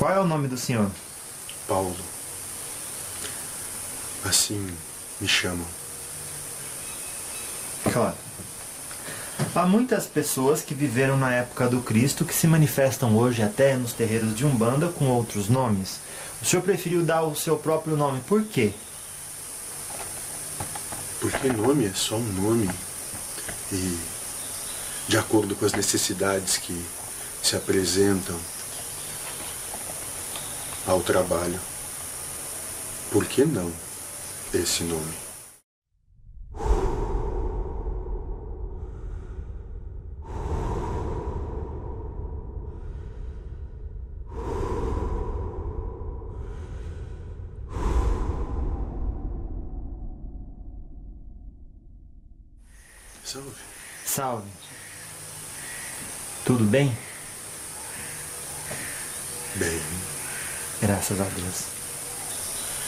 Qual é o nome do senhor? Paulo. Assim me chamam. Claro. Há muitas pessoas que viveram na época do Cristo que se manifestam hoje até nos terreiros de Umbanda com outros nomes. O senhor preferiu dar o seu próprio nome, por quê? Porque nome é só um nome. E de acordo com as necessidades que se apresentam ao trabalho. Por que não esse nome? Salve. Salve. Tudo bem? Bem, Graças a Deus.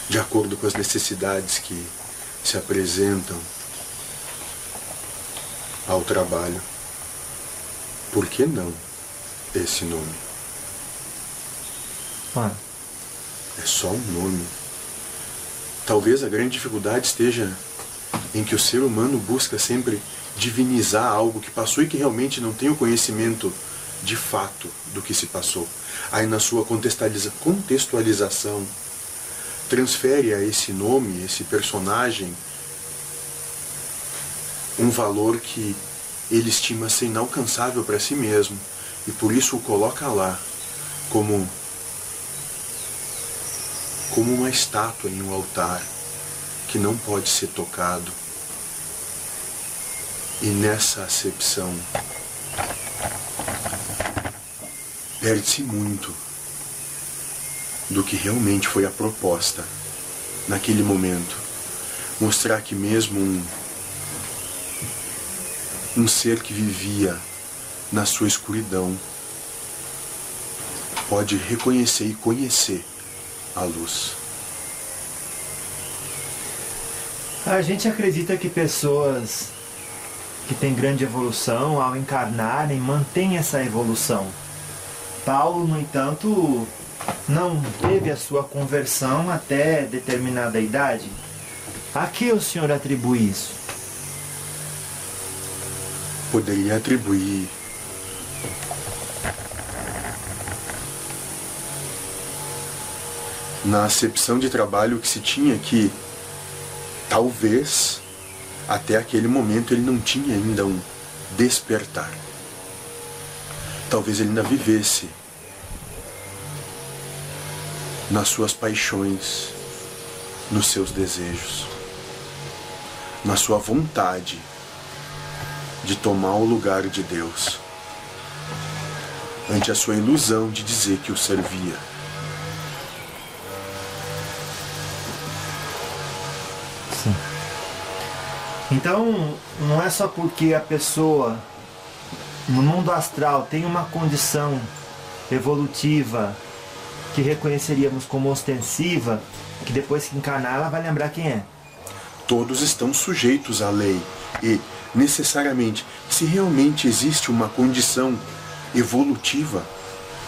de acordo com as necessidades que se apresentam ao trabalho. Por que não esse nome? Mano, É só um nome. Talvez a grande dificuldade esteja em que o ser humano busca sempre divinizar algo que passou e que realmente não tem o conhecimento de fato do que se passou. Aí na sua contextualiza- contextualização transfere a esse nome, esse personagem, um valor que ele estima ser inalcançável para si mesmo e por isso o coloca lá como como uma estátua em um altar que não pode ser tocado. E nessa acepção perde-se muito do que realmente foi a proposta naquele momento. Mostrar que mesmo um, um ser que vivia na sua escuridão pode reconhecer e conhecer a luz. a gente acredita que pessoas que têm grande evolução, ao encarnarem, mantêm essa evolução. Paulo, no entanto, não teve a sua conversão até determinada idade. A que o senhor atribui isso? Poderia atribuir na acepção de trabalho que se tinha que talvez até aquele momento ele não tinha ainda um despertar. Talvez ele ainda vivesse nas suas paixões, nos seus desejos, na sua vontade de tomar o lugar de Deus, ante a sua ilusão de dizer que o servia. Sim. Então, não é só porque a pessoa no mundo astral tem uma condição evolutiva que reconheceríamos como ostensiva, que depois que encarnar ela vai lembrar quem é. Todos estão sujeitos à lei e, necessariamente, se realmente existe uma condição evolutiva,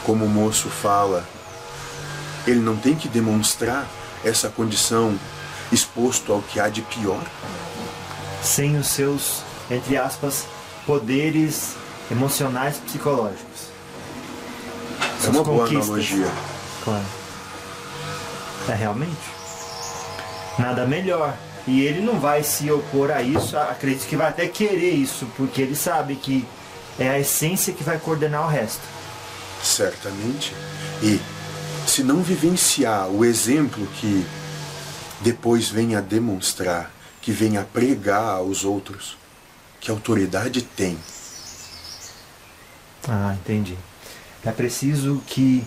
como o moço fala, ele não tem que demonstrar essa condição exposto ao que há de pior? Sem os seus, entre aspas, poderes emocionais psicológicos. É uma boa analogia. Claro. É realmente. Nada melhor. E ele não vai se opor a isso, acredito que vai até querer isso, porque ele sabe que é a essência que vai coordenar o resto. Certamente. E se não vivenciar o exemplo que depois vem a demonstrar, que vem a pregar aos outros, que autoridade tem? Ah, entendi. É preciso que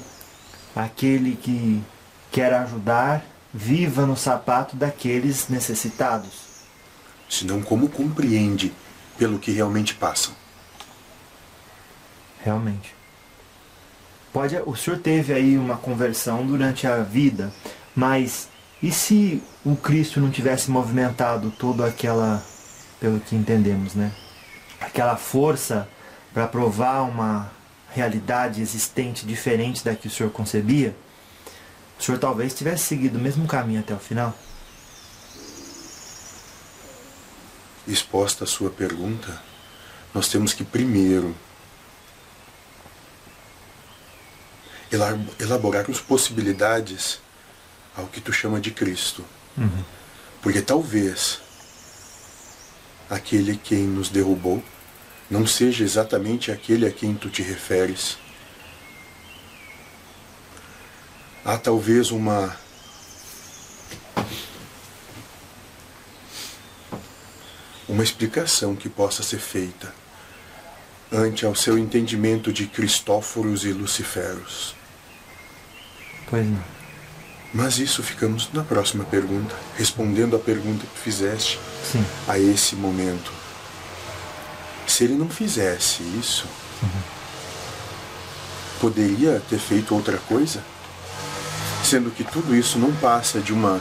aquele que quer ajudar viva no sapato daqueles necessitados. Senão, como compreende pelo que realmente passam? Realmente. Pode, o senhor teve aí uma conversão durante a vida, mas e se o Cristo não tivesse movimentado toda aquela, pelo que entendemos, né? Aquela força para provar uma realidade existente diferente da que o senhor concebia, o senhor talvez tivesse seguido o mesmo caminho até o final? Exposta a sua pergunta, nós temos que primeiro elaborar as possibilidades ao que tu chama de Cristo. Uhum. Porque talvez aquele quem nos derrubou não seja exatamente aquele a quem tu te referes. Há talvez uma uma explicação que possa ser feita ante ao seu entendimento de Cristóforos e Luciferos. Pois não. Mas isso ficamos na próxima pergunta, respondendo à pergunta que fizeste Sim. a esse momento. Se ele não fizesse isso, uhum. poderia ter feito outra coisa? Sendo que tudo isso não passa de uma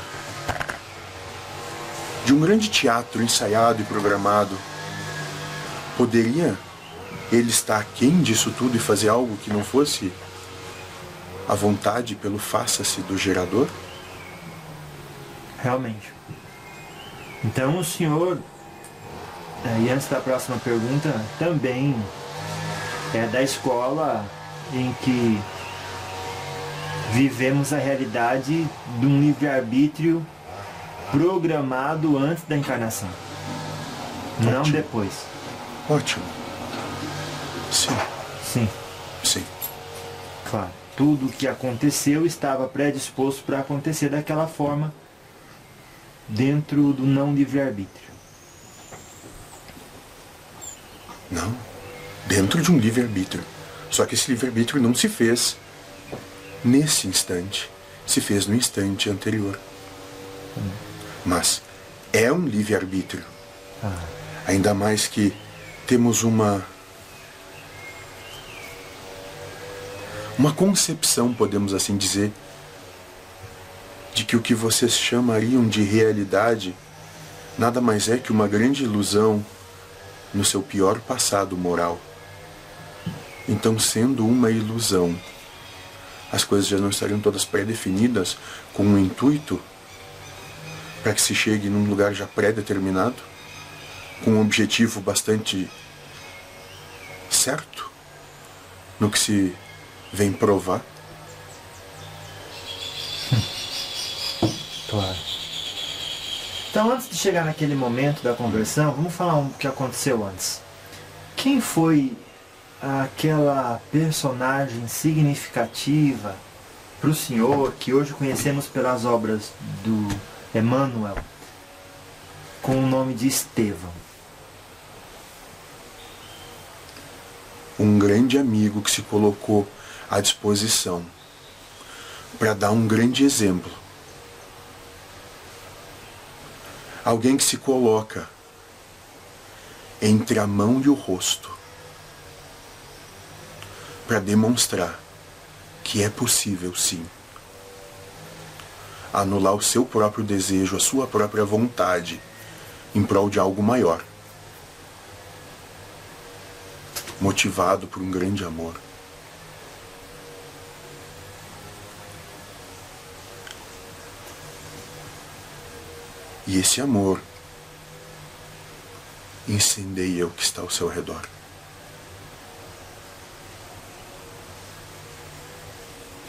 de um grande teatro ensaiado e programado. Poderia ele estar aquém disso tudo e fazer algo que não fosse a vontade pelo faça-se do gerador? Realmente. Então o senhor, e antes da próxima pergunta, também é da escola em que vivemos a realidade de um livre-arbítrio programado antes da encarnação. Ótimo. Não depois. Ótimo. Sim. Sim. Sim. Claro. Tudo o que aconteceu estava predisposto para acontecer daquela forma dentro do não livre-arbítrio. Não. Dentro de um livre-arbítrio. Só que esse livre-arbítrio não se fez nesse instante. Se fez no instante anterior. Hum. Mas é um livre-arbítrio. Ah. Ainda mais que temos uma uma concepção, podemos assim dizer, de que o que vocês chamariam de realidade nada mais é que uma grande ilusão no seu pior passado moral. Então, sendo uma ilusão, as coisas já não estariam todas pré-definidas com um intuito para que se chegue num lugar já pré-determinado, com um objetivo bastante certo no que se vem provar. Então, antes de chegar naquele momento da conversão, vamos falar um que aconteceu antes. Quem foi aquela personagem significativa para o Senhor que hoje conhecemos pelas obras do Emmanuel com o nome de Estevão? Um grande amigo que se colocou à disposição para dar um grande exemplo. Alguém que se coloca entre a mão e o rosto para demonstrar que é possível sim anular o seu próprio desejo, a sua própria vontade em prol de algo maior, motivado por um grande amor. E esse amor incendeia o que está ao seu redor.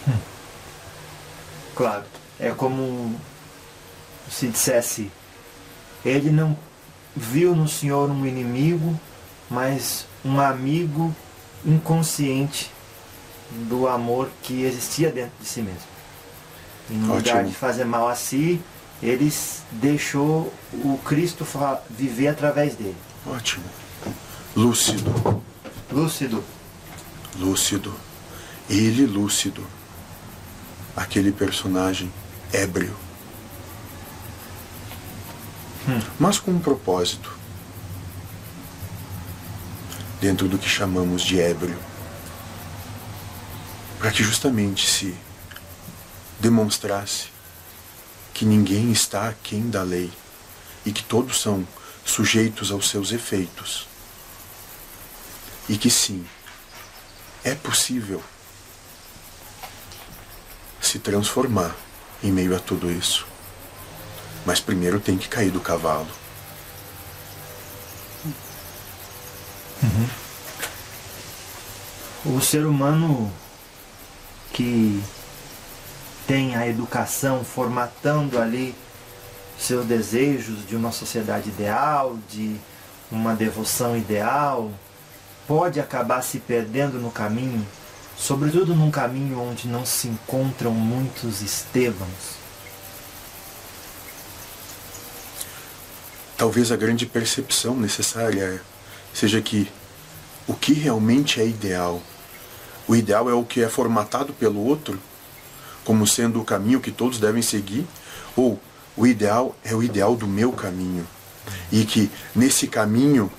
Hum. Claro, é como se dissesse: ele não viu no Senhor um inimigo, mas um amigo inconsciente do amor que existia dentro de si mesmo. Em lugar Ótimo. de fazer mal a si, ele deixou o Cristo viver através dele. Ótimo. Lúcido. Lúcido. Lúcido. Ele lúcido. Aquele personagem ébrio. Hum. Mas com um propósito. Dentro do que chamamos de ébrio. Para que justamente se demonstrasse que ninguém está aquém da lei e que todos são sujeitos aos seus efeitos. E que sim, é possível se transformar em meio a tudo isso. Mas primeiro tem que cair do cavalo. Uhum. O ser humano que tem a educação formatando ali seus desejos de uma sociedade ideal, de uma devoção ideal, pode acabar se perdendo no caminho, sobretudo num caminho onde não se encontram muitos Estevãos. Talvez a grande percepção necessária seja que o que realmente é ideal, o ideal é o que é formatado pelo outro, como sendo o caminho que todos devem seguir, ou o ideal é o ideal do meu caminho, e que nesse caminho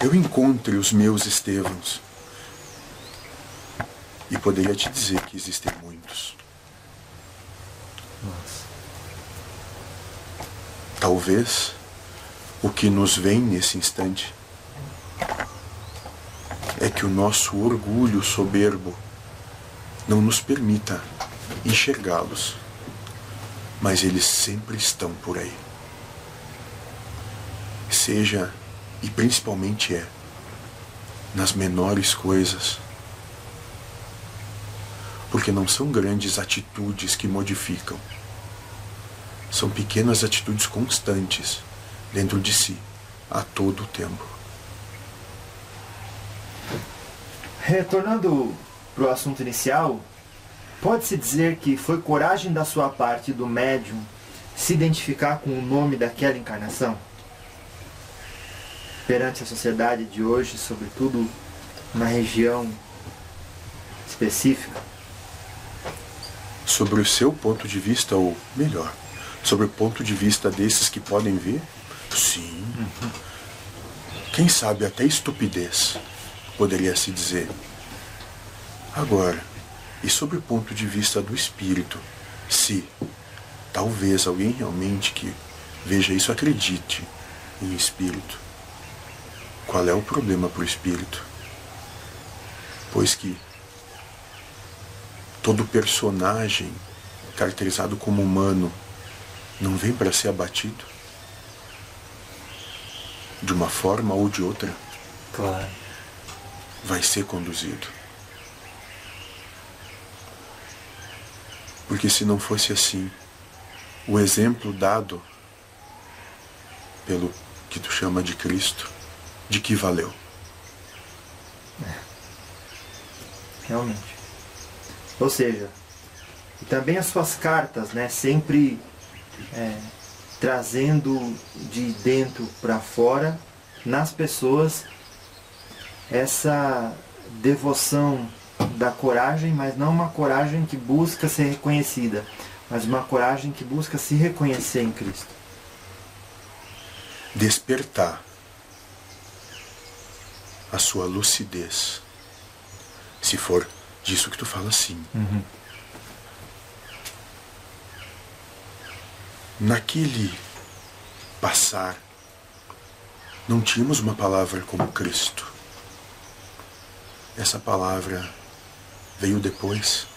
eu encontre os meus Estevãos. E poderia te dizer que existem muitos. Nossa. Talvez o que nos vem nesse instante é que o nosso orgulho soberbo não nos permita enxergá-los, mas eles sempre estão por aí. Seja e principalmente é nas menores coisas. Porque não são grandes atitudes que modificam. São pequenas atitudes constantes dentro de si a todo o tempo. Retornando para o assunto inicial, pode-se dizer que foi coragem da sua parte do médium se identificar com o nome daquela encarnação? perante a sociedade de hoje, sobretudo na região específica? Sobre o seu ponto de vista, ou melhor, sobre o ponto de vista desses que podem ver? Sim. Uhum. Quem sabe até estupidez, poderia se dizer. Agora, e sobre o ponto de vista do espírito, se talvez alguém realmente que veja isso acredite em espírito, qual é o problema para o espírito? Pois que todo personagem caracterizado como humano não vem para ser abatido? De uma forma ou de outra? Claro. Vai ser conduzido. Porque se não fosse assim, o exemplo dado pelo que tu chama de Cristo de que valeu. É. Realmente. Ou seja, e também as suas cartas, né, sempre é, trazendo de dentro para fora nas pessoas essa devoção da coragem, mas não uma coragem que busca ser reconhecida, mas uma coragem que busca se reconhecer em Cristo. Despertar a sua lucidez. Se for disso que tu fala sim. Uhum. Naquele passar, não tínhamos uma palavra como Cristo. Essa palavra veio depois.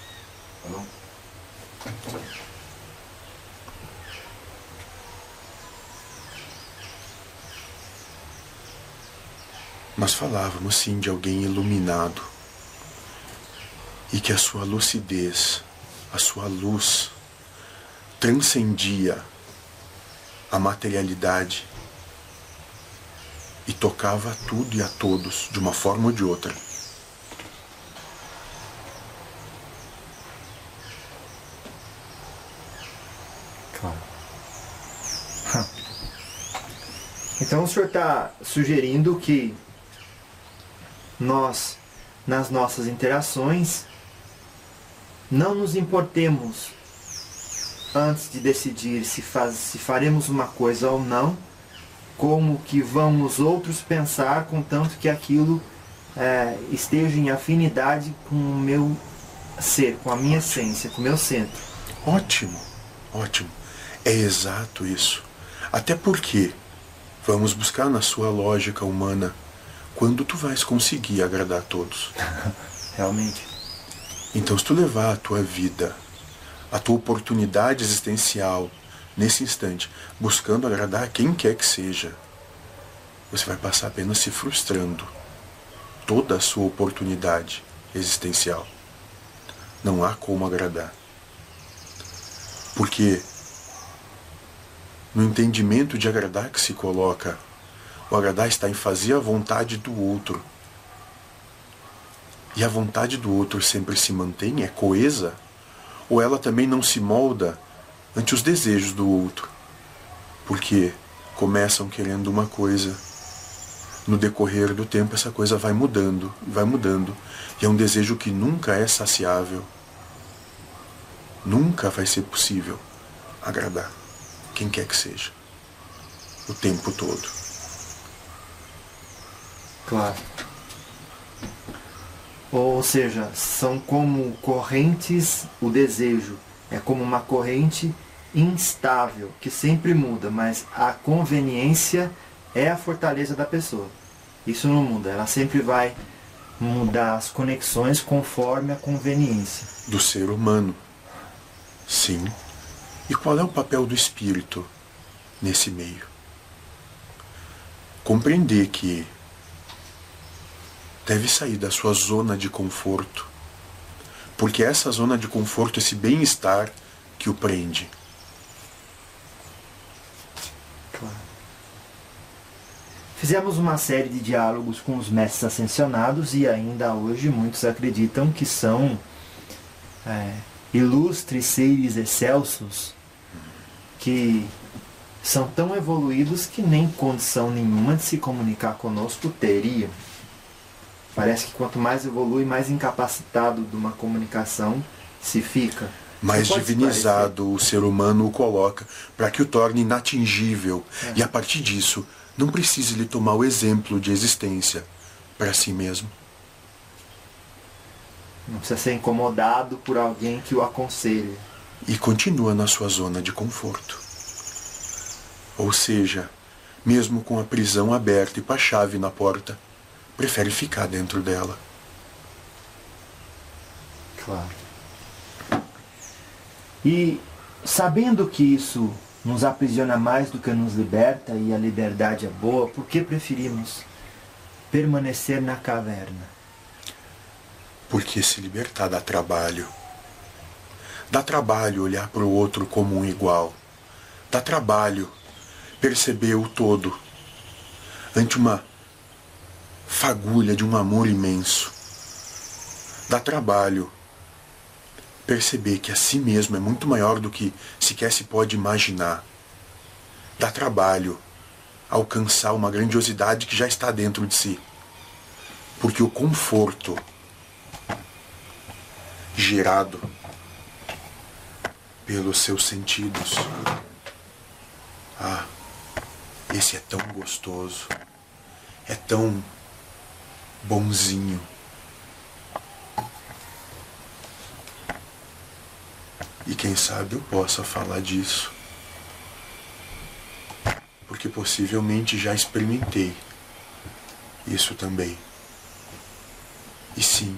Mas falávamos sim de alguém iluminado e que a sua lucidez, a sua luz transcendia a materialidade e tocava a tudo e a todos de uma forma ou de outra. Então o senhor está sugerindo que nós, nas nossas interações, não nos importemos antes de decidir se, faz, se faremos uma coisa ou não, como que vão os outros pensar, contanto que aquilo é, esteja em afinidade com o meu ser, com a minha essência, com o meu centro. Ótimo, ótimo. É exato isso. Até porque vamos buscar na sua lógica humana quando tu vais conseguir agradar a todos? realmente. Então, se tu levar a tua vida, a tua oportunidade existencial nesse instante, buscando agradar a quem quer que seja, você vai passar apenas se frustrando toda a sua oportunidade existencial. Não há como agradar. Porque no entendimento de agradar que se coloca, o agradar está em fazer a vontade do outro. E a vontade do outro sempre se mantém, é coesa, ou ela também não se molda ante os desejos do outro. Porque começam querendo uma coisa no decorrer do tempo essa coisa vai mudando, vai mudando. E é um desejo que nunca é saciável. Nunca vai ser possível agradar quem quer que seja. O tempo todo. Claro. Ou seja, são como correntes, o desejo é como uma corrente instável, que sempre muda, mas a conveniência é a fortaleza da pessoa. Isso não muda, ela sempre vai mudar as conexões conforme a conveniência. Do ser humano. Sim. E qual é o papel do espírito nesse meio? Compreender que deve sair da sua zona de conforto, porque é essa zona de conforto, esse bem-estar que o prende. Fizemos uma série de diálogos com os mestres ascensionados e ainda hoje muitos acreditam que são é, ilustres seres excelsos que são tão evoluídos que nem condição nenhuma de se comunicar conosco teriam. Parece que quanto mais evolui, mais incapacitado de uma comunicação se fica. Mais divinizado o ser humano o coloca para que o torne inatingível. É. E a partir disso, não precise lhe tomar o exemplo de existência para si mesmo. Não precisa ser incomodado por alguém que o aconselhe. E continua na sua zona de conforto. Ou seja, mesmo com a prisão aberta e com a chave na porta, prefere ficar dentro dela. Claro. E sabendo que isso nos aprisiona mais do que nos liberta e a liberdade é boa, por que preferimos permanecer na caverna? Porque se libertar dá trabalho. Dá trabalho olhar para o outro como um igual. Dá trabalho perceber o todo ante uma fagulha de um amor imenso. Dá trabalho perceber que a si mesmo é muito maior do que sequer se pode imaginar. Dá trabalho alcançar uma grandiosidade que já está dentro de si. Porque o conforto gerado pelos seus sentidos. Ah, esse é tão gostoso, é tão bonzinho. E quem sabe eu possa falar disso. Porque possivelmente já experimentei isso também. E sim,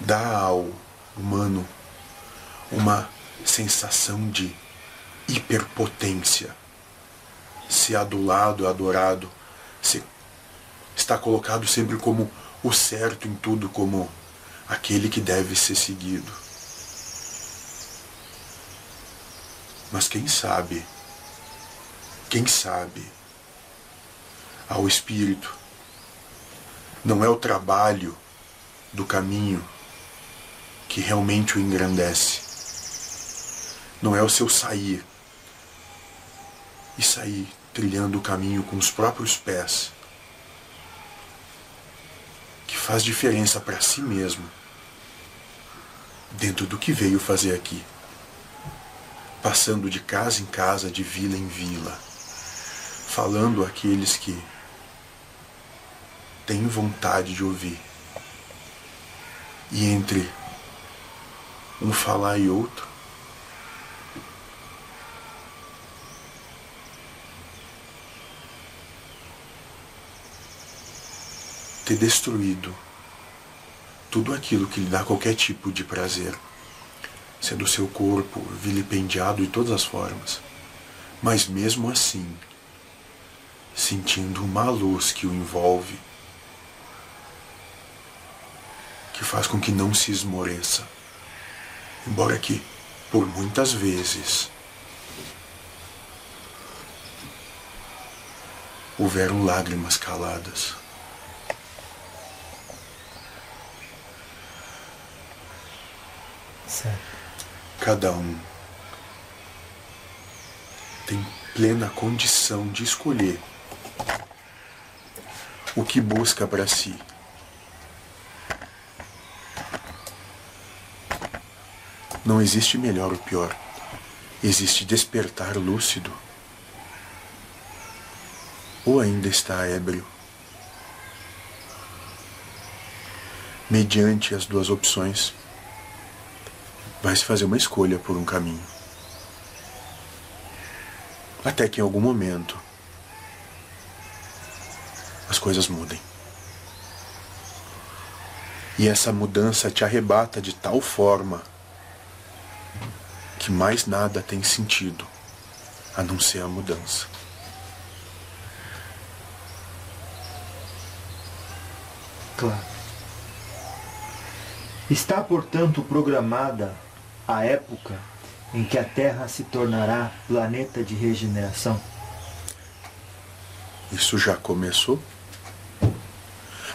dá ao humano uma sensação de hiperpotência. Se adulado, adorado, se está colocado sempre como o certo em tudo, como aquele que deve ser seguido. Mas quem sabe, quem sabe, ao Espírito, não é o trabalho do caminho que realmente o engrandece. Não é o seu sair e sair trilhando o caminho com os próprios pés que faz diferença para si mesmo dentro do que veio fazer aqui, passando de casa em casa, de vila em vila, falando àqueles que têm vontade de ouvir. E entre um falar e outro, ter destruído tudo aquilo que lhe dá qualquer tipo de prazer, sendo seu corpo vilipendiado de todas as formas, mas mesmo assim, sentindo uma luz que o envolve, que faz com que não se esmoreça, embora que, por muitas vezes, houveram lágrimas caladas. Certo. Cada um tem plena condição de escolher o que busca para si. Não existe melhor ou pior. Existe despertar lúcido. Ou ainda está ébrio. Mediante as duas opções, vai se fazer uma escolha por um caminho. Até que em algum momento as coisas mudem. E essa mudança te arrebata de tal forma que mais nada tem sentido a não ser a mudança. Claro. Está, portanto, programada a época em que a Terra se tornará planeta de regeneração? Isso já começou?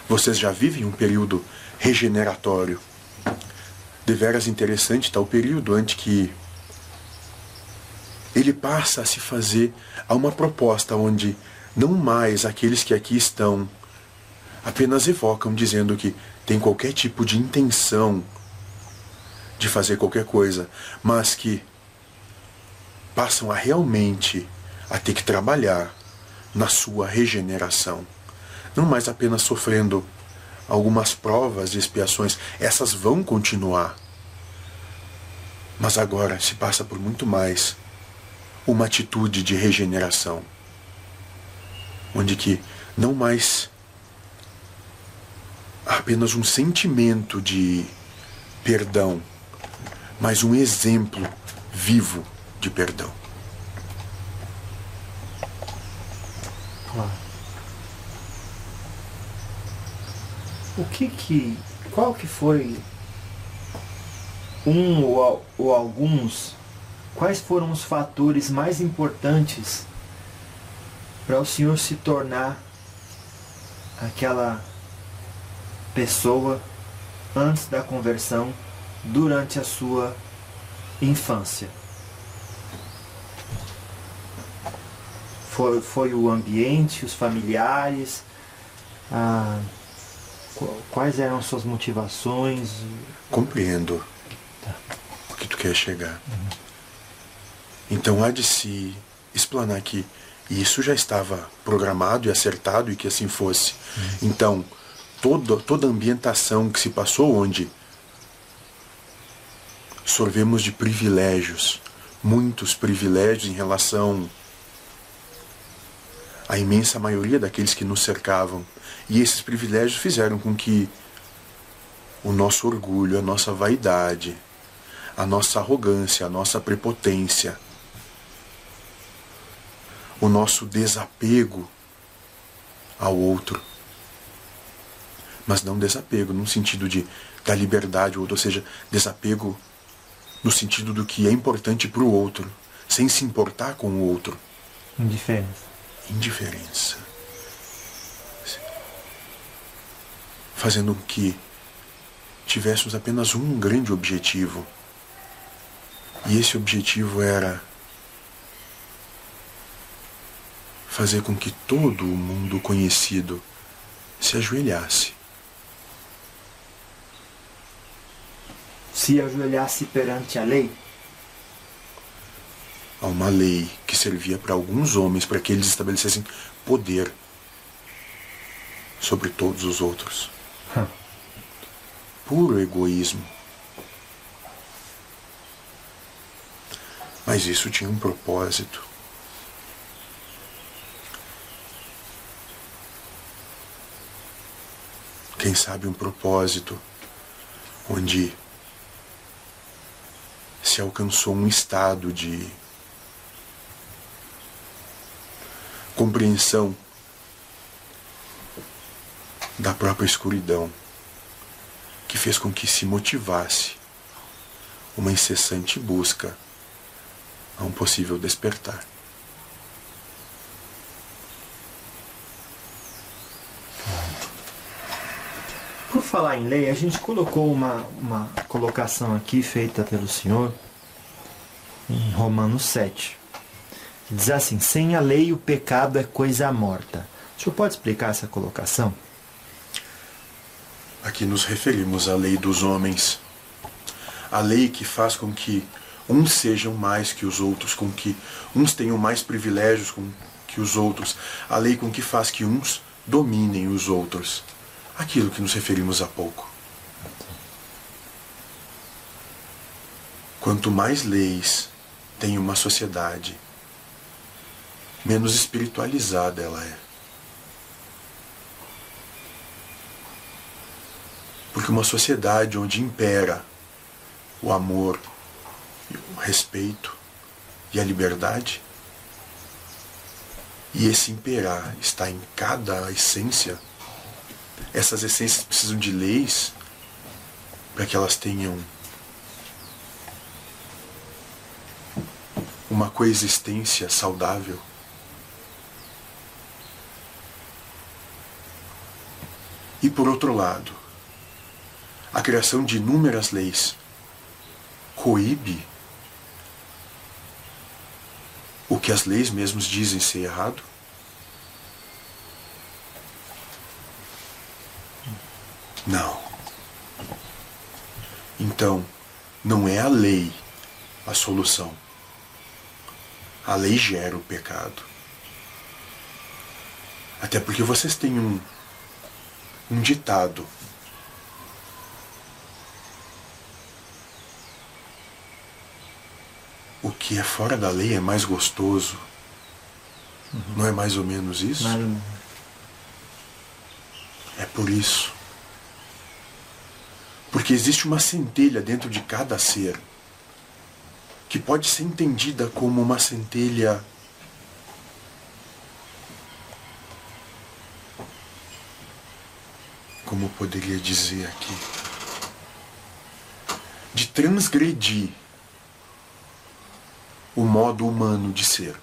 Vocês já vivem um período regeneratório. Deveras interessante tal período antes que ele passa a se fazer a uma proposta onde não mais aqueles que aqui estão apenas evocam dizendo que tem qualquer tipo de intenção de fazer qualquer coisa, mas que passam a realmente a ter que trabalhar na sua regeneração, não mais apenas sofrendo algumas provas e expiações, essas vão continuar. Mas agora se passa por muito mais uma atitude de regeneração, onde que não mais apenas um sentimento de perdão, mas um exemplo vivo de perdão. O que que, qual que foi um ou, ou alguns, quais foram os fatores mais importantes para o senhor se tornar aquela pessoa antes da conversão, durante a sua infância? Foi, foi o ambiente, os familiares? Ah, quais eram suas motivações? Compreendo tá. o que tu quer chegar. Uhum. Então há de se explanar que isso já estava programado e acertado e que assim fosse. Uhum. Então, toda, toda a ambientação que se passou onde sorvemos de privilégios, muitos privilégios em relação à imensa maioria daqueles que nos cercavam. E esses privilégios fizeram com que o nosso orgulho, a nossa vaidade, a nossa arrogância, a nossa prepotência, o nosso desapego ao outro mas não desapego no sentido de da liberdade ou seja, desapego no sentido do que é importante para o outro, sem se importar com o outro. Indiferença. Indiferença. Fazendo com que tivéssemos apenas um grande objetivo. E esse objetivo era fazer com que todo o mundo conhecido se ajoelhasse se ajoelhasse perante a lei? Há uma lei que servia para alguns homens para que eles estabelecessem poder sobre todos os outros. Hum. Puro egoísmo. Mas isso tinha um propósito. Quem sabe um propósito onde se alcançou um estado de compreensão da própria escuridão, que fez com que se motivasse uma incessante busca a um possível despertar. Falar em lei, a gente colocou uma, uma colocação aqui feita pelo Senhor em Romanos 7. Que diz assim: sem a lei o pecado é coisa morta. O senhor pode explicar essa colocação? Aqui nos referimos à lei dos homens. A lei que faz com que uns sejam mais que os outros, com que uns tenham mais privilégios com que os outros. A lei com que faz que uns dominem os outros aquilo que nos referimos há pouco. Quanto mais leis tem uma sociedade, menos espiritualizada ela é. Porque uma sociedade onde impera o amor, o respeito e a liberdade, e esse imperar está em cada essência essas essências precisam de leis para que elas tenham uma coexistência saudável. E por outro lado, a criação de inúmeras leis coíbe o que as leis mesmas dizem ser errado? Não. Então, não é a lei a solução. A lei gera o pecado. Até porque vocês têm um, um ditado. O que é fora da lei é mais gostoso. Uhum. Não é mais ou menos isso? É por isso porque existe uma centelha dentro de cada ser que pode ser entendida como uma centelha como poderia dizer aqui de transgredir o modo humano de ser.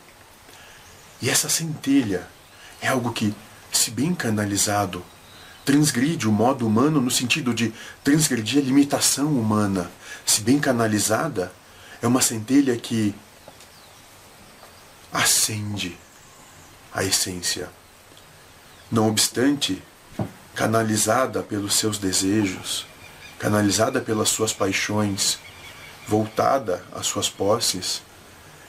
E essa centelha é algo que, se bem canalizado, transgride o modo humano no sentido de transgredir a limitação humana. Se bem canalizada, é uma centelha que acende a essência. Não obstante, canalizada pelos seus desejos, canalizada pelas suas paixões, voltada às suas posses,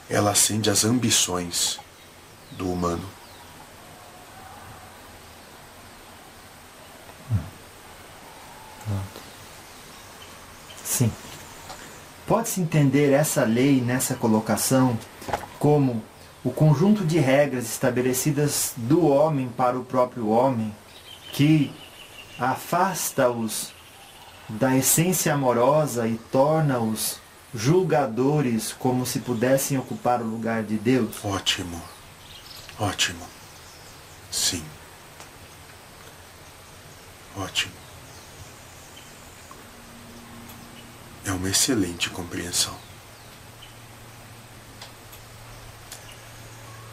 ela acende as ambições do humano. Sim. Pode-se entender essa lei nessa colocação como o conjunto de regras estabelecidas do homem para o próprio homem que afasta-os da essência amorosa e torna-os julgadores como se pudessem ocupar o lugar de Deus? Ótimo. Ótimo. Sim. Ótimo. É uma excelente compreensão.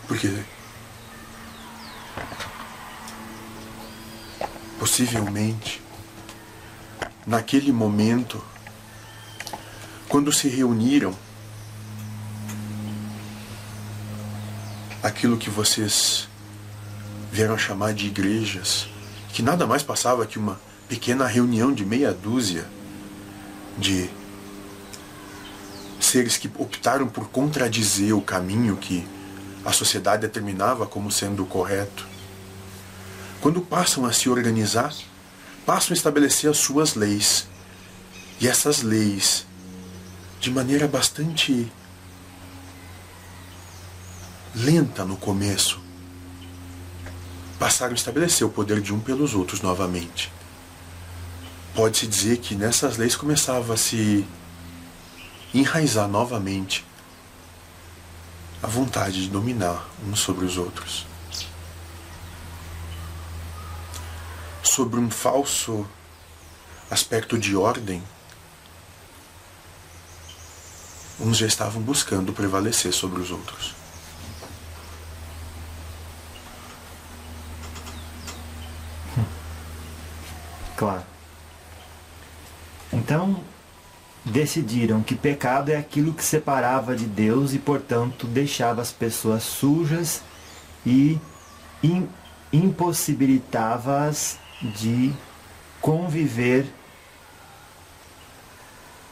Porque possivelmente naquele momento quando se reuniram aquilo que vocês vieram chamar de igrejas, que nada mais passava que uma pequena reunião de meia dúzia de seres que optaram por contradizer o caminho que a sociedade determinava como sendo o correto. Quando passam a se organizar, passam a estabelecer as suas leis. E essas leis, de maneira bastante lenta no começo, passaram a estabelecer o poder de um pelos outros novamente. pode-se dizer que nessas leis começava a se enraizar novamente a vontade de dominar uns sobre os outros. Sobre um falso aspecto de ordem, uns já estavam buscando prevalecer sobre os outros. Claro. Então, decidiram que pecado é aquilo que separava de Deus e, portanto, deixava as pessoas sujas e impossibilitava-as de conviver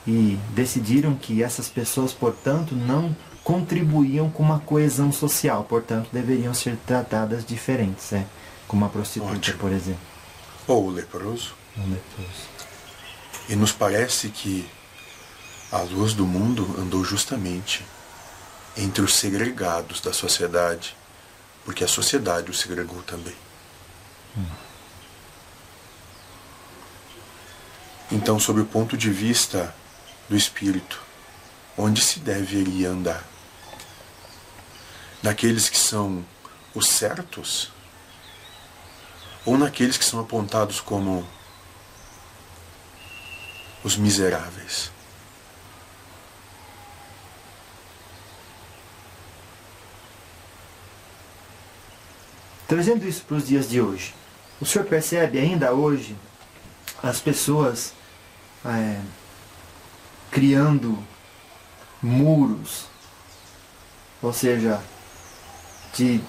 e decidiram que essas pessoas, portanto, não contribuíam com uma coesão social, portanto, deveriam ser tratadas diferentes, é, como a prostituta, Ótimo. por exemplo. Ou o leproso. O leproso. E nos parece que a luz do mundo andou justamente entre os segregados da sociedade, porque a sociedade o segregou também. Então, sob o ponto de vista do espírito, onde se deveria andar? Naqueles que são os certos? Ou naqueles que são apontados como os miseráveis? Trazendo isso para os dias de hoje, o senhor percebe ainda hoje as pessoas é, criando muros, ou seja, de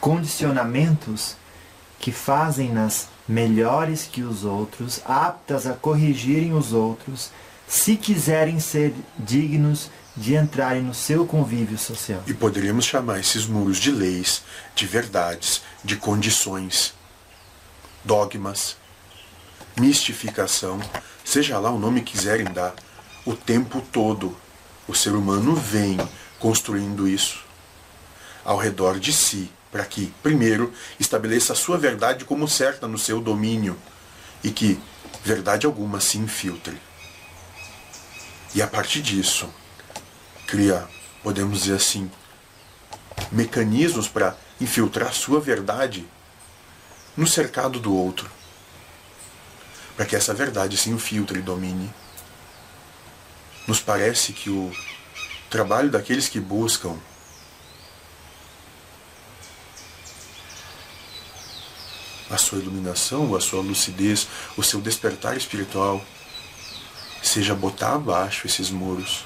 condicionamentos que fazem-nas melhores que os outros, aptas a corrigirem os outros, se quiserem ser dignos de entrarem no seu convívio social. E poderíamos chamar esses muros de leis, de verdades, de condições, dogmas, mistificação, seja lá o nome que quiserem dar, o tempo todo o ser humano vem construindo isso ao redor de si, para que, primeiro, estabeleça a sua verdade como certa no seu domínio e que verdade alguma se infiltre. E a partir disso, cria, podemos dizer assim, mecanismos para infiltrar sua verdade no cercado do outro para que essa verdade se infiltre e domine. Nos parece que o trabalho daqueles que buscam a sua iluminação, a sua lucidez, o seu despertar espiritual, seja botar abaixo esses muros,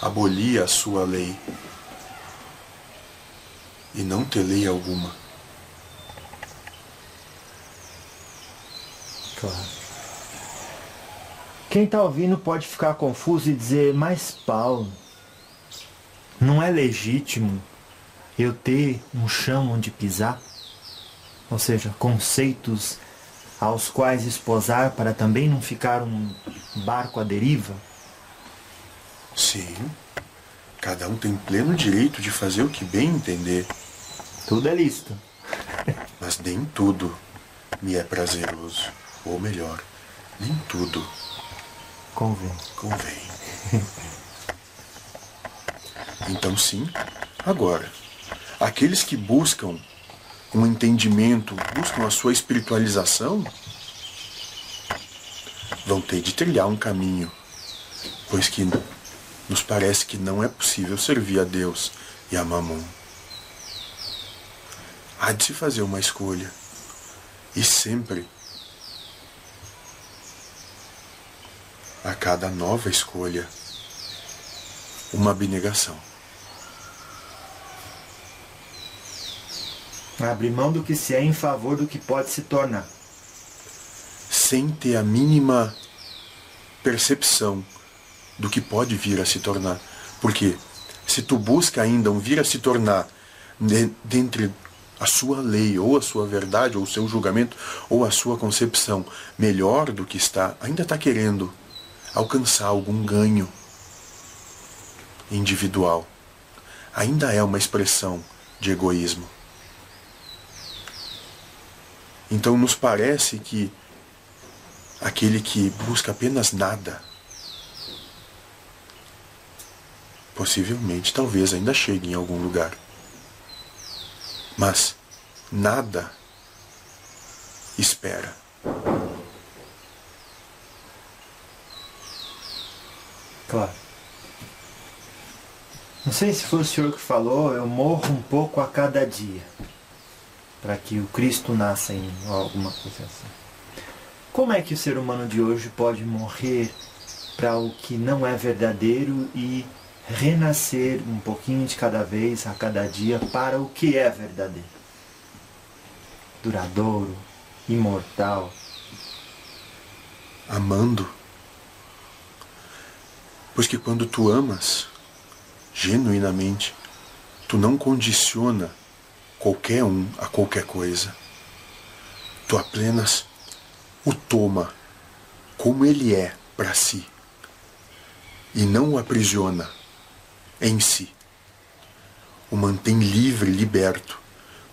abolir a sua lei e não ter lei alguma. Claro. Quem está ouvindo pode ficar confuso e dizer, mas Paulo, não é legítimo eu ter um chão onde pisar? Ou seja, conceitos aos quais esposar para também não ficar um barco à deriva? Sim. Cada um tem pleno direito de fazer o que bem entender. Tudo é lícito. Mas nem tudo me é prazeroso. Ou melhor, nem tudo convém. convém. Então, sim, agora, aqueles que buscam um entendimento, buscam a sua espiritualização, vão ter de trilhar um caminho, pois que nos parece que não é possível servir a Deus e a Mamon. Há de se fazer uma escolha, e sempre a cada nova escolha uma abnegação. Abrir mão do que se é em favor do que pode se tornar. Sem ter a mínima percepção do que pode vir a se tornar. Porque se tu busca ainda um vir a se tornar dentre a sua lei, ou a sua verdade, ou o seu julgamento, ou a sua concepção melhor do que está, ainda está querendo alcançar algum ganho individual, ainda é uma expressão de egoísmo. Então nos parece que aquele que busca apenas nada, possivelmente, talvez ainda chegue em algum lugar. Mas nada espera. Claro. Não sei se foi o senhor que falou, eu morro um pouco a cada dia. Para que o Cristo nasça em alguma coisa assim. Como é que o ser humano de hoje pode morrer para o que não é verdadeiro e renascer um pouquinho de cada vez, a cada dia, para o que é verdadeiro? Duradouro, imortal. Amando. Pois que quando tu amas, genuinamente, tu não condiciona qualquer um a qualquer coisa. Tu apenas o toma como ele é para si e não o aprisiona em si. O mantém livre, liberto,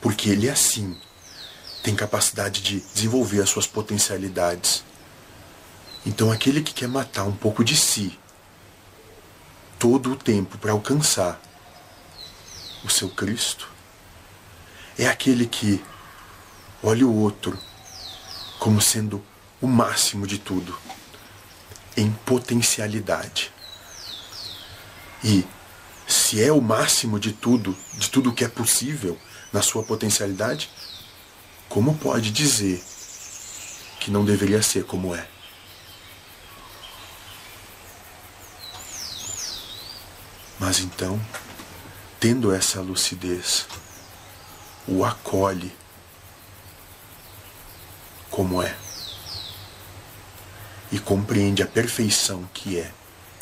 porque ele assim tem capacidade de desenvolver as suas potencialidades. Então, aquele que quer matar um pouco de si todo o tempo para alcançar o seu Cristo é aquele que olha o outro como sendo o máximo de tudo em potencialidade. E se é o máximo de tudo, de tudo que é possível na sua potencialidade, como pode dizer que não deveria ser como é? Mas então, tendo essa lucidez, o acolhe como é e compreende a perfeição que é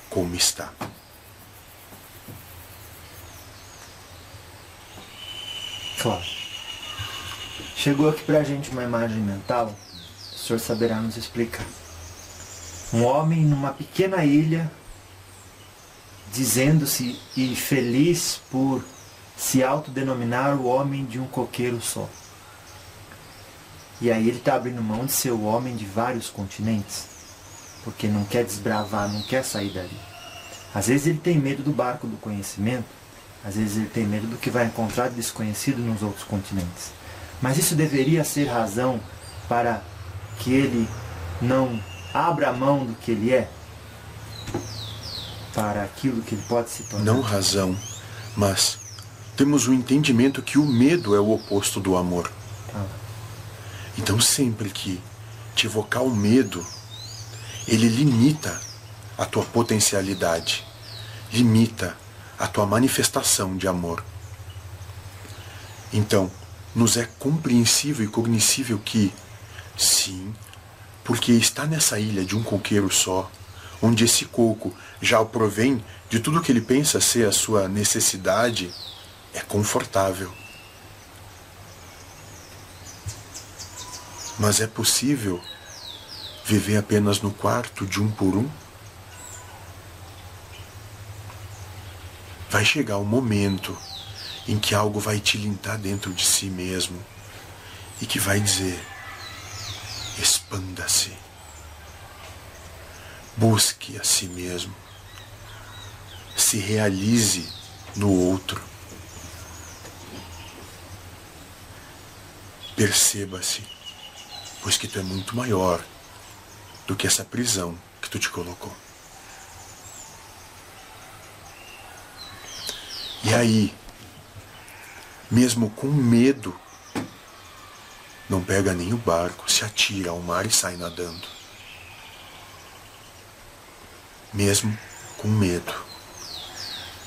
como está. Claro. Chegou aqui pra gente uma imagem mental, o senhor saberá nos explicar. Um homem numa pequena ilha dizendo-se e feliz por se autodenominar o homem de um coqueiro só. E aí ele está abrindo mão de ser o homem de vários continentes, porque não quer desbravar, não quer sair dali. Às vezes ele tem medo do barco do conhecimento, às vezes ele tem medo do que vai encontrar de desconhecido nos outros continentes. Mas isso deveria ser razão para que ele não abra mão do que ele é? para aquilo que ele pode se tornar. Não razão, mas temos o entendimento que o medo é o oposto do amor. Ah. Então, sempre que te evocar o medo, ele limita a tua potencialidade, limita a tua manifestação de amor. Então, nos é compreensível e cognoscível que, sim, porque está nessa ilha de um coqueiro só, onde esse coco já o provém de tudo que ele pensa ser a sua necessidade, é confortável. Mas é possível viver apenas no quarto de um por um? Vai chegar o um momento em que algo vai te limpar dentro de si mesmo e que vai dizer: expanda-se. Busque a si mesmo. Se realize no outro. Perceba-se, pois que tu é muito maior do que essa prisão que tu te colocou. E aí, mesmo com medo, não pega nem o barco, se atira ao mar e sai nadando mesmo com medo,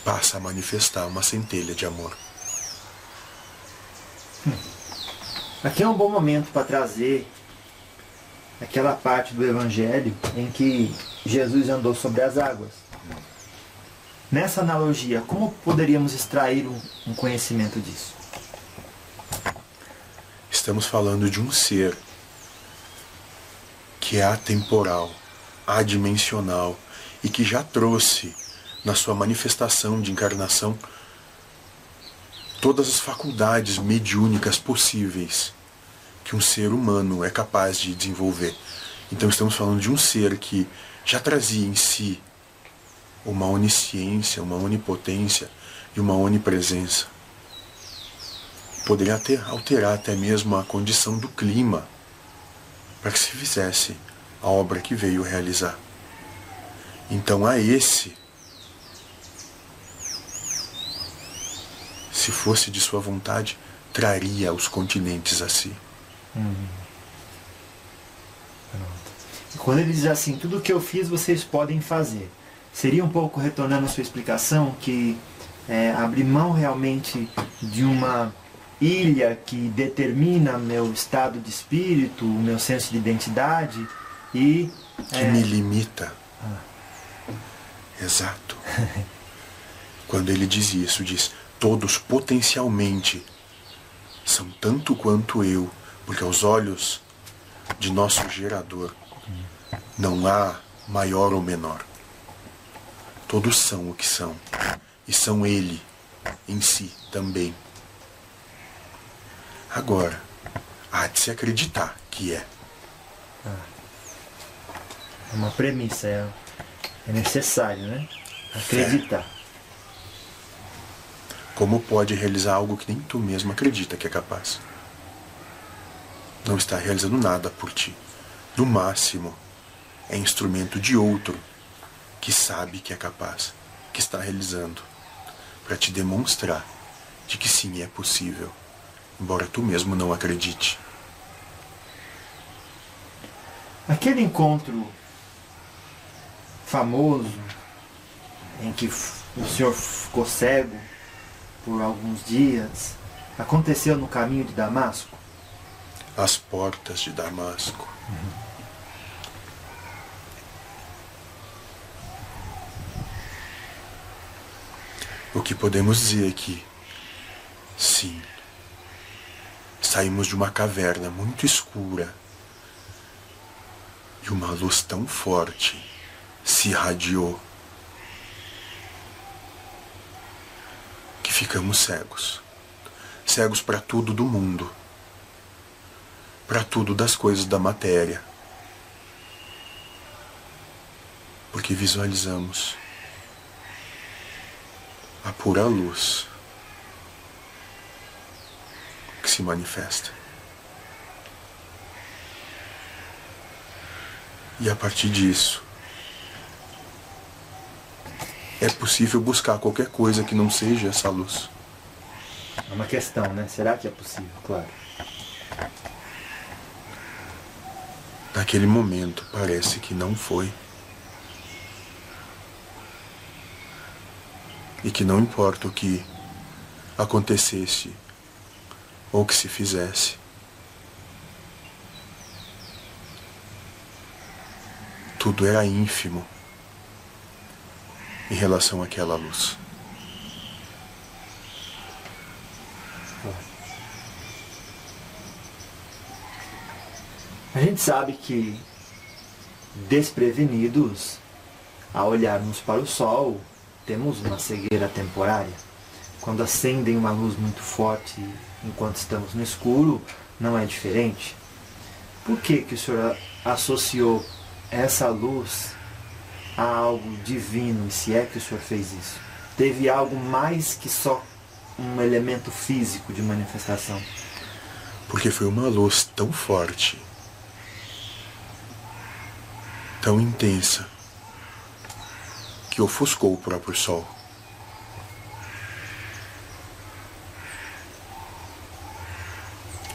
passa a manifestar uma centelha de amor. Hum. Aqui é um bom momento para trazer aquela parte do Evangelho em que Jesus andou sobre as águas. Nessa analogia, como poderíamos extrair um conhecimento disso? Estamos falando de um ser que é atemporal, adimensional, e que já trouxe na sua manifestação de encarnação todas as faculdades mediúnicas possíveis que um ser humano é capaz de desenvolver. Então estamos falando de um ser que já trazia em si uma onisciência, uma onipotência e uma onipresença. Poderia até alterar até mesmo a condição do clima para que se fizesse a obra que veio realizar. Então a esse, se fosse de sua vontade, traria os continentes a si. Hum. E quando ele diz assim, tudo o que eu fiz vocês podem fazer, seria um pouco retornando a sua explicação que é, abrir mão realmente de uma ilha que determina meu estado de espírito, o meu senso de identidade e que é... me limita. Ah. Exato. Quando ele diz isso, diz todos potencialmente são tanto quanto eu, porque aos olhos de nosso gerador não há maior ou menor. Todos são o que são, e são ele em si também. Agora, há de se acreditar que é. É uma premissa, é, é necessário, né? Acreditar. Fé. Como pode realizar algo que nem tu mesmo acredita que é capaz? Não está realizando nada por ti. No máximo, é instrumento de outro que sabe que é capaz, que está realizando, para te demonstrar de que sim é possível, embora tu mesmo não acredite. Aquele encontro famoso em que o senhor ficou cego por alguns dias aconteceu no caminho de Damasco? As portas de Damasco. Uhum. O que podemos dizer é que, sim, saímos de uma caverna muito escura e uma luz tão forte se irradiou ficamos cegos. Cegos para tudo do mundo, para tudo das coisas da matéria. Porque visualizamos a pura luz que se manifesta. E a partir disso, é possível buscar qualquer coisa que não seja essa luz. É uma questão, né? Será que é possível? Claro. Naquele momento parece que não foi. E que não importa o que acontecesse ou que se fizesse. Tudo era ínfimo em relação àquela luz. A gente sabe que desprevenidos, ao olharmos para o sol, temos uma cegueira temporária. Quando acendem uma luz muito forte enquanto estamos no escuro, não é diferente. Por que, que o Senhor associou essa luz a algo divino, e se é que o Senhor fez isso. Teve algo mais que só um elemento físico de manifestação. Porque foi uma luz tão forte, tão intensa, que ofuscou o próprio sol.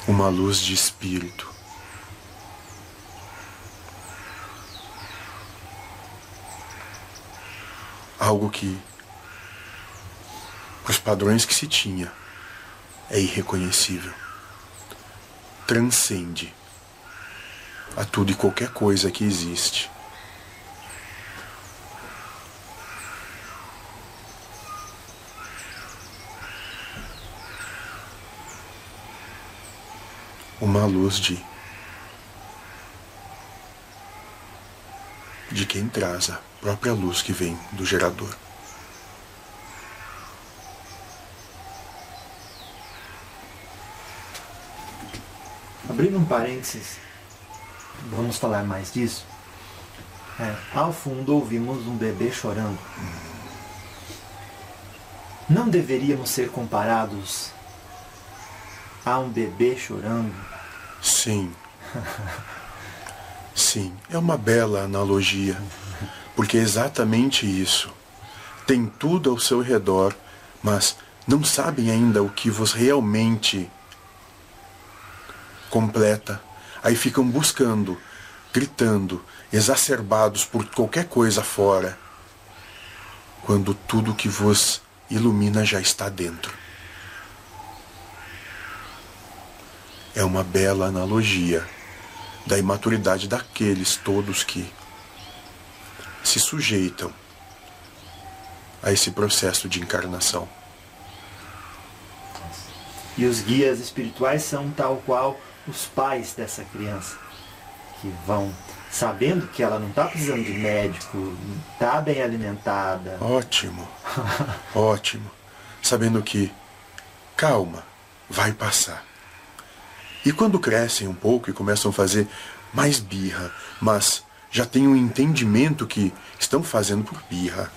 Uma luz de espírito algo que, os padrões que se tinha, é irreconhecível. Transcende a tudo e qualquer coisa que existe. Uma luz de de quem traz a própria luz que vem do gerador. Abrindo um parênteses, vamos falar mais disso. É, ao fundo ouvimos um bebê chorando. Não deveríamos ser comparados a um bebê chorando? Sim. Sim, é uma bela analogia, porque é exatamente isso. Tem tudo ao seu redor, mas não sabem ainda o que vos realmente completa. Aí ficam buscando, gritando, exacerbados por qualquer coisa fora, quando tudo que vos ilumina já está dentro. É uma bela analogia da imaturidade daqueles todos que se sujeitam a esse processo de encarnação. E os guias espirituais são tal qual os pais dessa criança, que vão sabendo que ela não está precisando de médico, está bem alimentada. Ótimo, ótimo. Sabendo que, calma, vai passar. E quando crescem um pouco e começam a fazer mais birra, mas já têm um entendimento que estão fazendo por birra,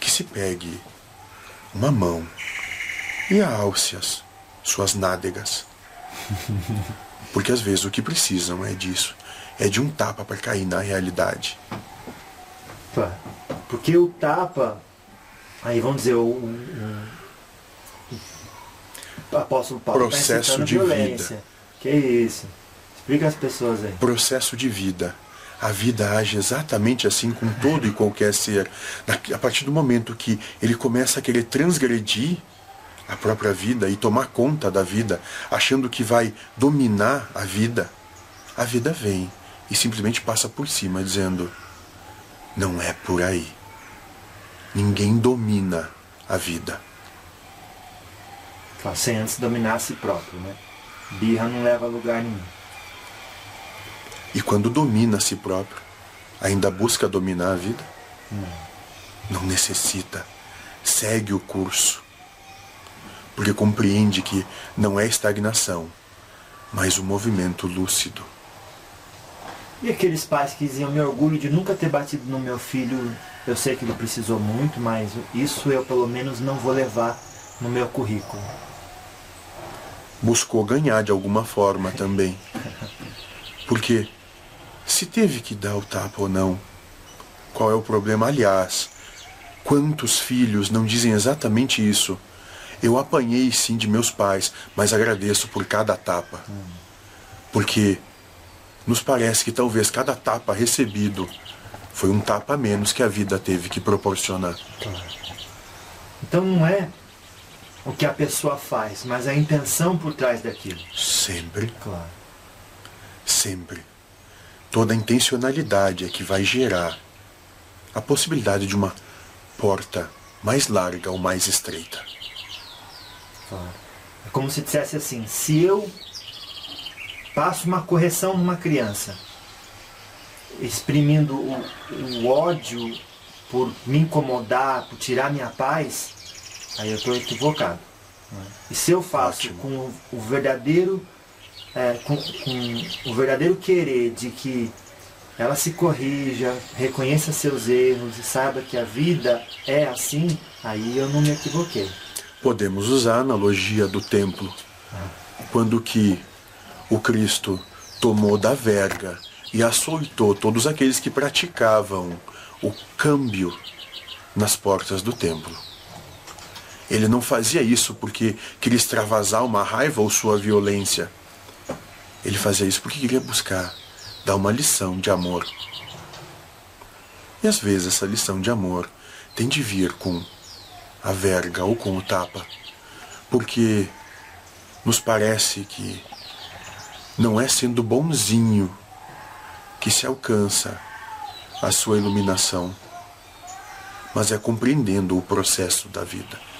que se pegue uma mão e alce-as suas nádegas. Porque às vezes o que precisam é disso, é de um tapa para cair na realidade. Porque o tapa, aí vamos dizer, o apóstolo Paulo tá processo tá de violência. vida. Que isso? Explica as pessoas aí. Processo de vida. A vida age exatamente assim com todo e qualquer ser. A partir do momento que ele começa a querer transgredir a própria vida e tomar conta da vida, achando que vai dominar a vida, a vida vem e simplesmente passa por cima, dizendo: não é por aí. Ninguém domina a vida. Sem antes dominar a si próprio, né? Birra não leva a lugar nenhum. E quando domina a si próprio, ainda busca dominar a vida? Não. Não necessita. Segue o curso. Porque compreende que não é estagnação, mas o um movimento lúcido. E aqueles pais que diziam, me orgulho de nunca ter batido no meu filho, eu sei que ele precisou muito, mas isso eu pelo menos não vou levar no meu currículo buscou ganhar de alguma forma também. Porque se teve que dar o tapa ou não, qual é o problema? Aliás, quantos filhos não dizem exatamente isso? Eu apanhei sim de meus pais, mas agradeço por cada tapa. Porque nos parece que talvez cada tapa recebido foi um tapa a menos que a vida teve que proporcionar. Então não é o que a pessoa faz, mas a intenção por trás daquilo. Sempre. Claro. Sempre. Toda a intencionalidade é que vai gerar a possibilidade de uma porta mais larga ou mais estreita. Claro. É como se dissesse assim: se eu passo uma correção numa criança, exprimindo o, o ódio por me incomodar, por tirar minha paz, aí eu estou equivocado. E se eu faço Ótimo. com o verdadeiro, é, com, com o verdadeiro querer de que ela se corrija, reconheça seus erros e saiba que a vida é assim, aí eu não me equivoquei. Podemos usar a analogia do templo, quando que o Cristo tomou da verga e açoitou todos aqueles que praticavam o câmbio nas portas do templo. Ele não fazia isso porque queria extravasar uma raiva ou sua violência. Ele fazia isso porque queria buscar dar uma lição de amor. E às vezes essa lição de amor tem de vir com a verga ou com o tapa, porque nos parece que não é sendo bonzinho que se alcança a sua iluminação, mas é compreendendo o processo da vida.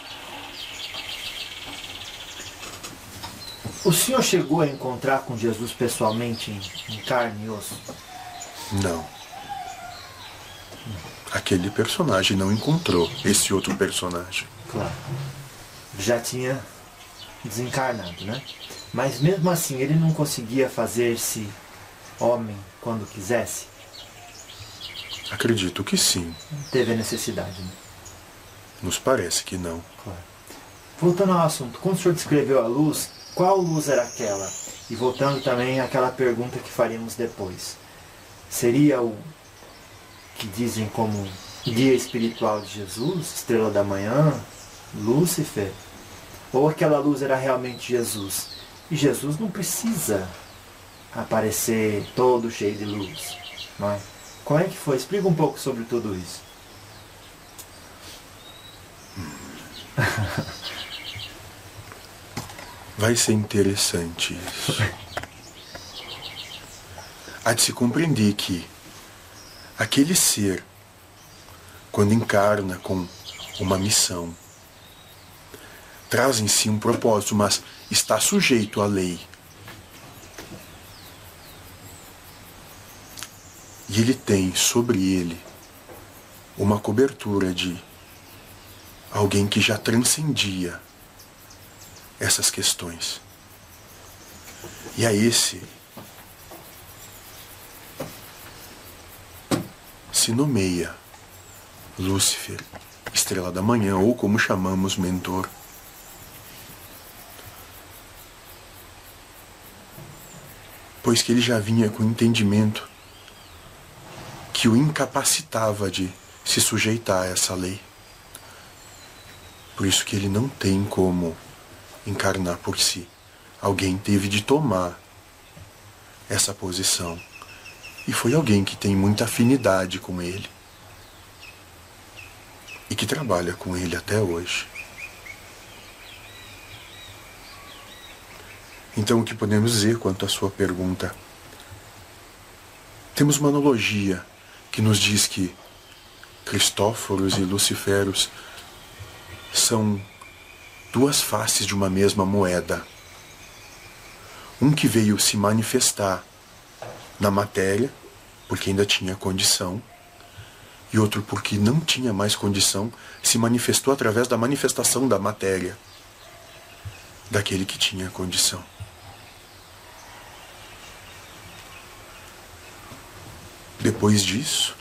O senhor chegou a encontrar com Jesus pessoalmente em, em carne e osso? Não. Aquele personagem não encontrou esse outro personagem. Claro. Já tinha desencarnado, né? Mas mesmo assim, ele não conseguia fazer-se homem quando quisesse? Acredito que sim. Teve a necessidade, né? Nos parece que não. Claro. Voltando ao assunto, quando o senhor descreveu a luz, qual luz era aquela? E voltando também àquela pergunta que faríamos depois. Seria o que dizem como guia espiritual de Jesus, estrela da manhã, Lúcifer? Ou aquela luz era realmente Jesus? E Jesus não precisa aparecer todo cheio de luz. Não é? Como é que foi? Explica um pouco sobre tudo isso. Vai ser interessante isso. Há de se compreender que aquele ser, quando encarna com uma missão, traz em si um propósito, mas está sujeito à lei. E ele tem sobre ele uma cobertura de alguém que já transcendia essas questões. E a esse se nomeia Lúcifer, estrela da manhã, ou como chamamos, mentor. Pois que ele já vinha com entendimento que o incapacitava de se sujeitar a essa lei. Por isso que ele não tem como encarnar por si. Alguém teve de tomar essa posição. E foi alguém que tem muita afinidade com ele. E que trabalha com ele até hoje. Então, o que podemos dizer quanto à sua pergunta? Temos uma analogia que nos diz que Cristóforos e Luciferos são duas faces de uma mesma moeda. Um que veio se manifestar na matéria, porque ainda tinha condição, e outro porque não tinha mais condição, se manifestou através da manifestação da matéria, daquele que tinha condição. Depois disso,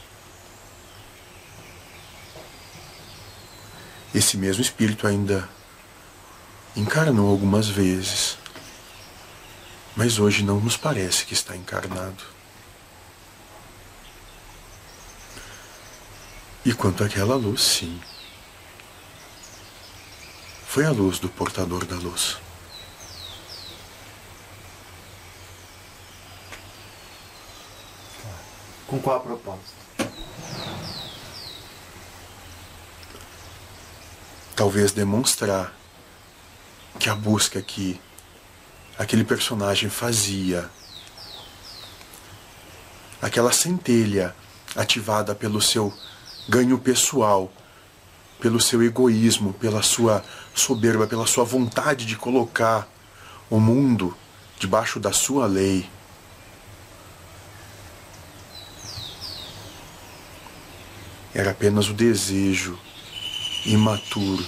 esse mesmo espírito ainda encarnou algumas vezes, mas hoje não nos parece que está encarnado. E quanto àquela luz, sim. Foi a luz do portador da luz. Com qual propósito? talvez demonstrar que a busca que aquele personagem fazia, aquela centelha ativada pelo seu ganho pessoal, pelo seu egoísmo, pela sua soberba, pela sua vontade de colocar o mundo debaixo da sua lei. Era apenas o desejo imaturo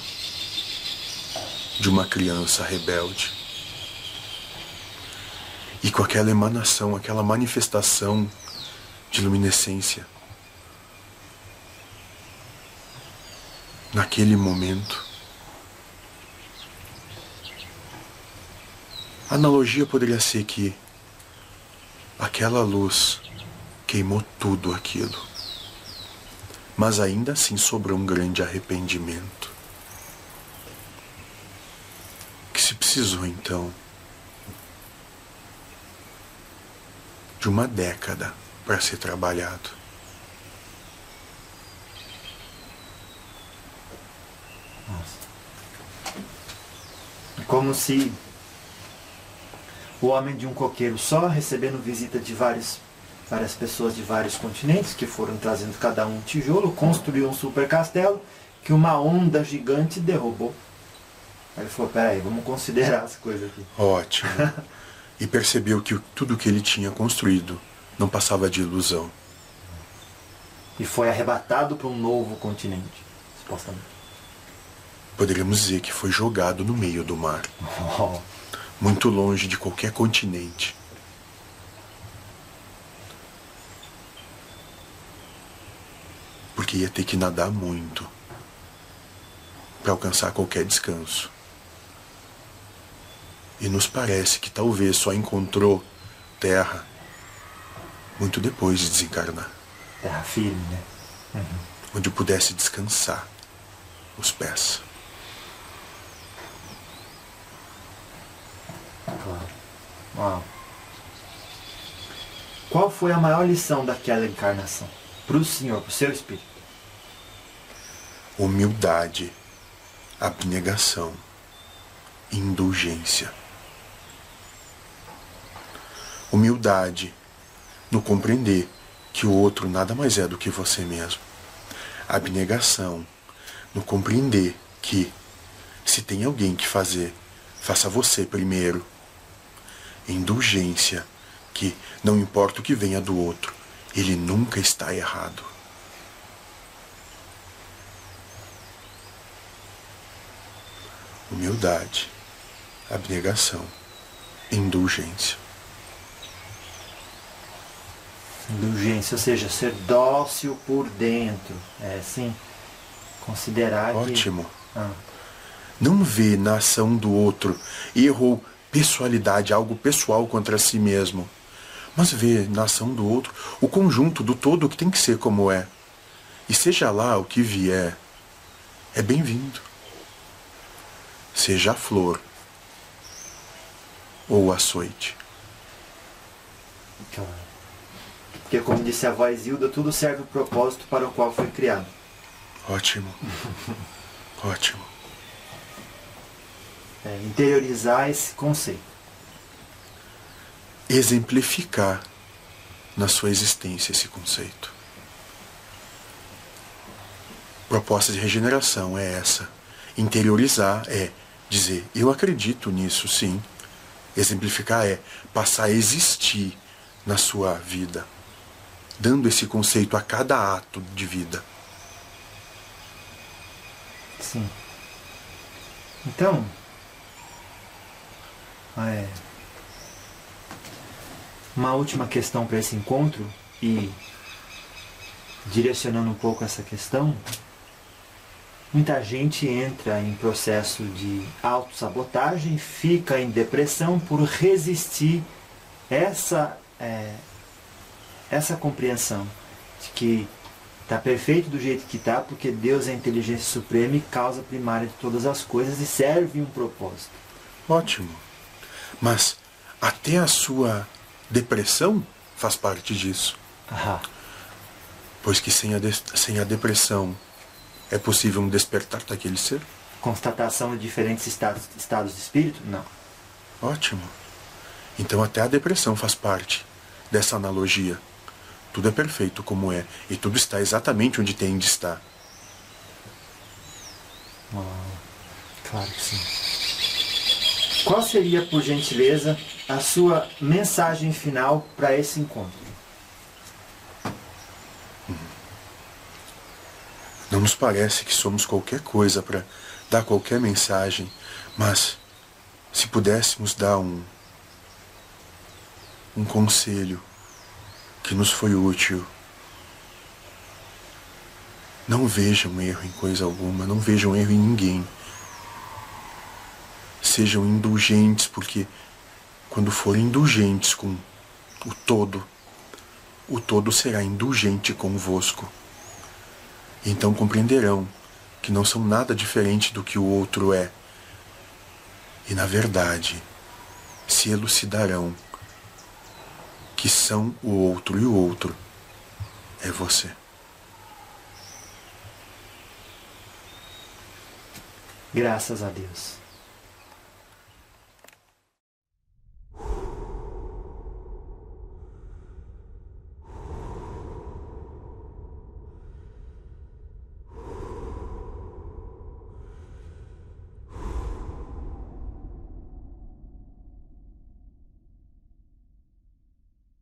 de uma criança rebelde. E com aquela emanação, aquela manifestação de luminescência, naquele momento, a analogia poderia ser que aquela luz queimou tudo aquilo mas ainda assim sobrou um grande arrependimento. Que precisou então de uma década para ser trabalhado. Nossa. Como se o homem de um coqueiro só recebendo visita de vários várias pessoas de vários continentes que foram trazendo cada um um tijolo, construiu um super castelo que uma onda gigante derrubou. Aí ele falou, peraí, vamos considerar as coisas aqui. Ótimo. e percebeu que tudo que ele tinha construído não passava de ilusão. E foi arrebatado para um novo continente, supostamente. Poderíamos dizer que foi jogado no meio do mar. Oh. muito longe de qualquer continente. Porque ia ter que nadar muito para alcançar qualquer descanso. E nos parece que talvez só encontrou terra muito depois de desencarnar. Terra firme, né? Uhum. Onde pudesse descansar os pés. Claro. Uau. Qual foi a maior lição daquela encarnação? Para o Senhor, para o seu espírito? Humildade, abnegação, indulgência. Humildade no compreender que o outro nada mais é do que você mesmo. Abnegação no compreender que se tem alguém que fazer, faça você primeiro. Indulgência que não importa o que venha do outro, ele nunca está errado. Humildade, abnegação, indulgência. Indulgência, ou seja, ser dócil por dentro. É assim, considerar Ótimo. Que... Ah. Não vê na ação do outro erro ou pessoalidade, algo pessoal contra si mesmo. Mas vê na ação do outro o conjunto do todo que tem que ser como é. E seja lá o que vier, é bem-vindo. Seja a flor ou o açoite. Claro. Porque, como disse a voz Hilda, tudo serve o propósito para o qual foi criado. Ótimo. Ótimo. É, interiorizar esse conceito. Exemplificar na sua existência esse conceito. Proposta de regeneração é essa. Interiorizar é dizer, eu acredito nisso, sim. Exemplificar é passar a existir na sua vida dando esse conceito a cada ato de vida. Sim. Então, é, uma última questão para esse encontro e direcionando um pouco essa questão, muita gente entra em processo de autossabotagem, fica em depressão por resistir essa é, essa compreensão de que está perfeito do jeito que está, porque Deus é a inteligência suprema e causa primária de todas as coisas e serve um propósito. Ótimo. Mas até a sua depressão faz parte disso. Aham. Pois que sem a, sem a depressão é possível um despertar daquele ser? Constatação de diferentes estados, estados de espírito? Não. Ótimo. Então até a depressão faz parte dessa analogia. Tudo é perfeito como é, e tudo está exatamente onde tem de estar. Oh, claro que sim. Qual seria, por gentileza, a sua mensagem final para esse encontro? Não nos parece que somos qualquer coisa para dar qualquer mensagem, mas se pudéssemos dar um, um conselho que nos foi útil. Não vejam erro em coisa alguma, não vejam erro em ninguém. Sejam indulgentes, porque quando forem indulgentes com o todo, o todo será indulgente convosco. Então compreenderão que não são nada diferente do que o outro é. E, na verdade, se elucidarão que são o outro e o outro é você. Graças a Deus.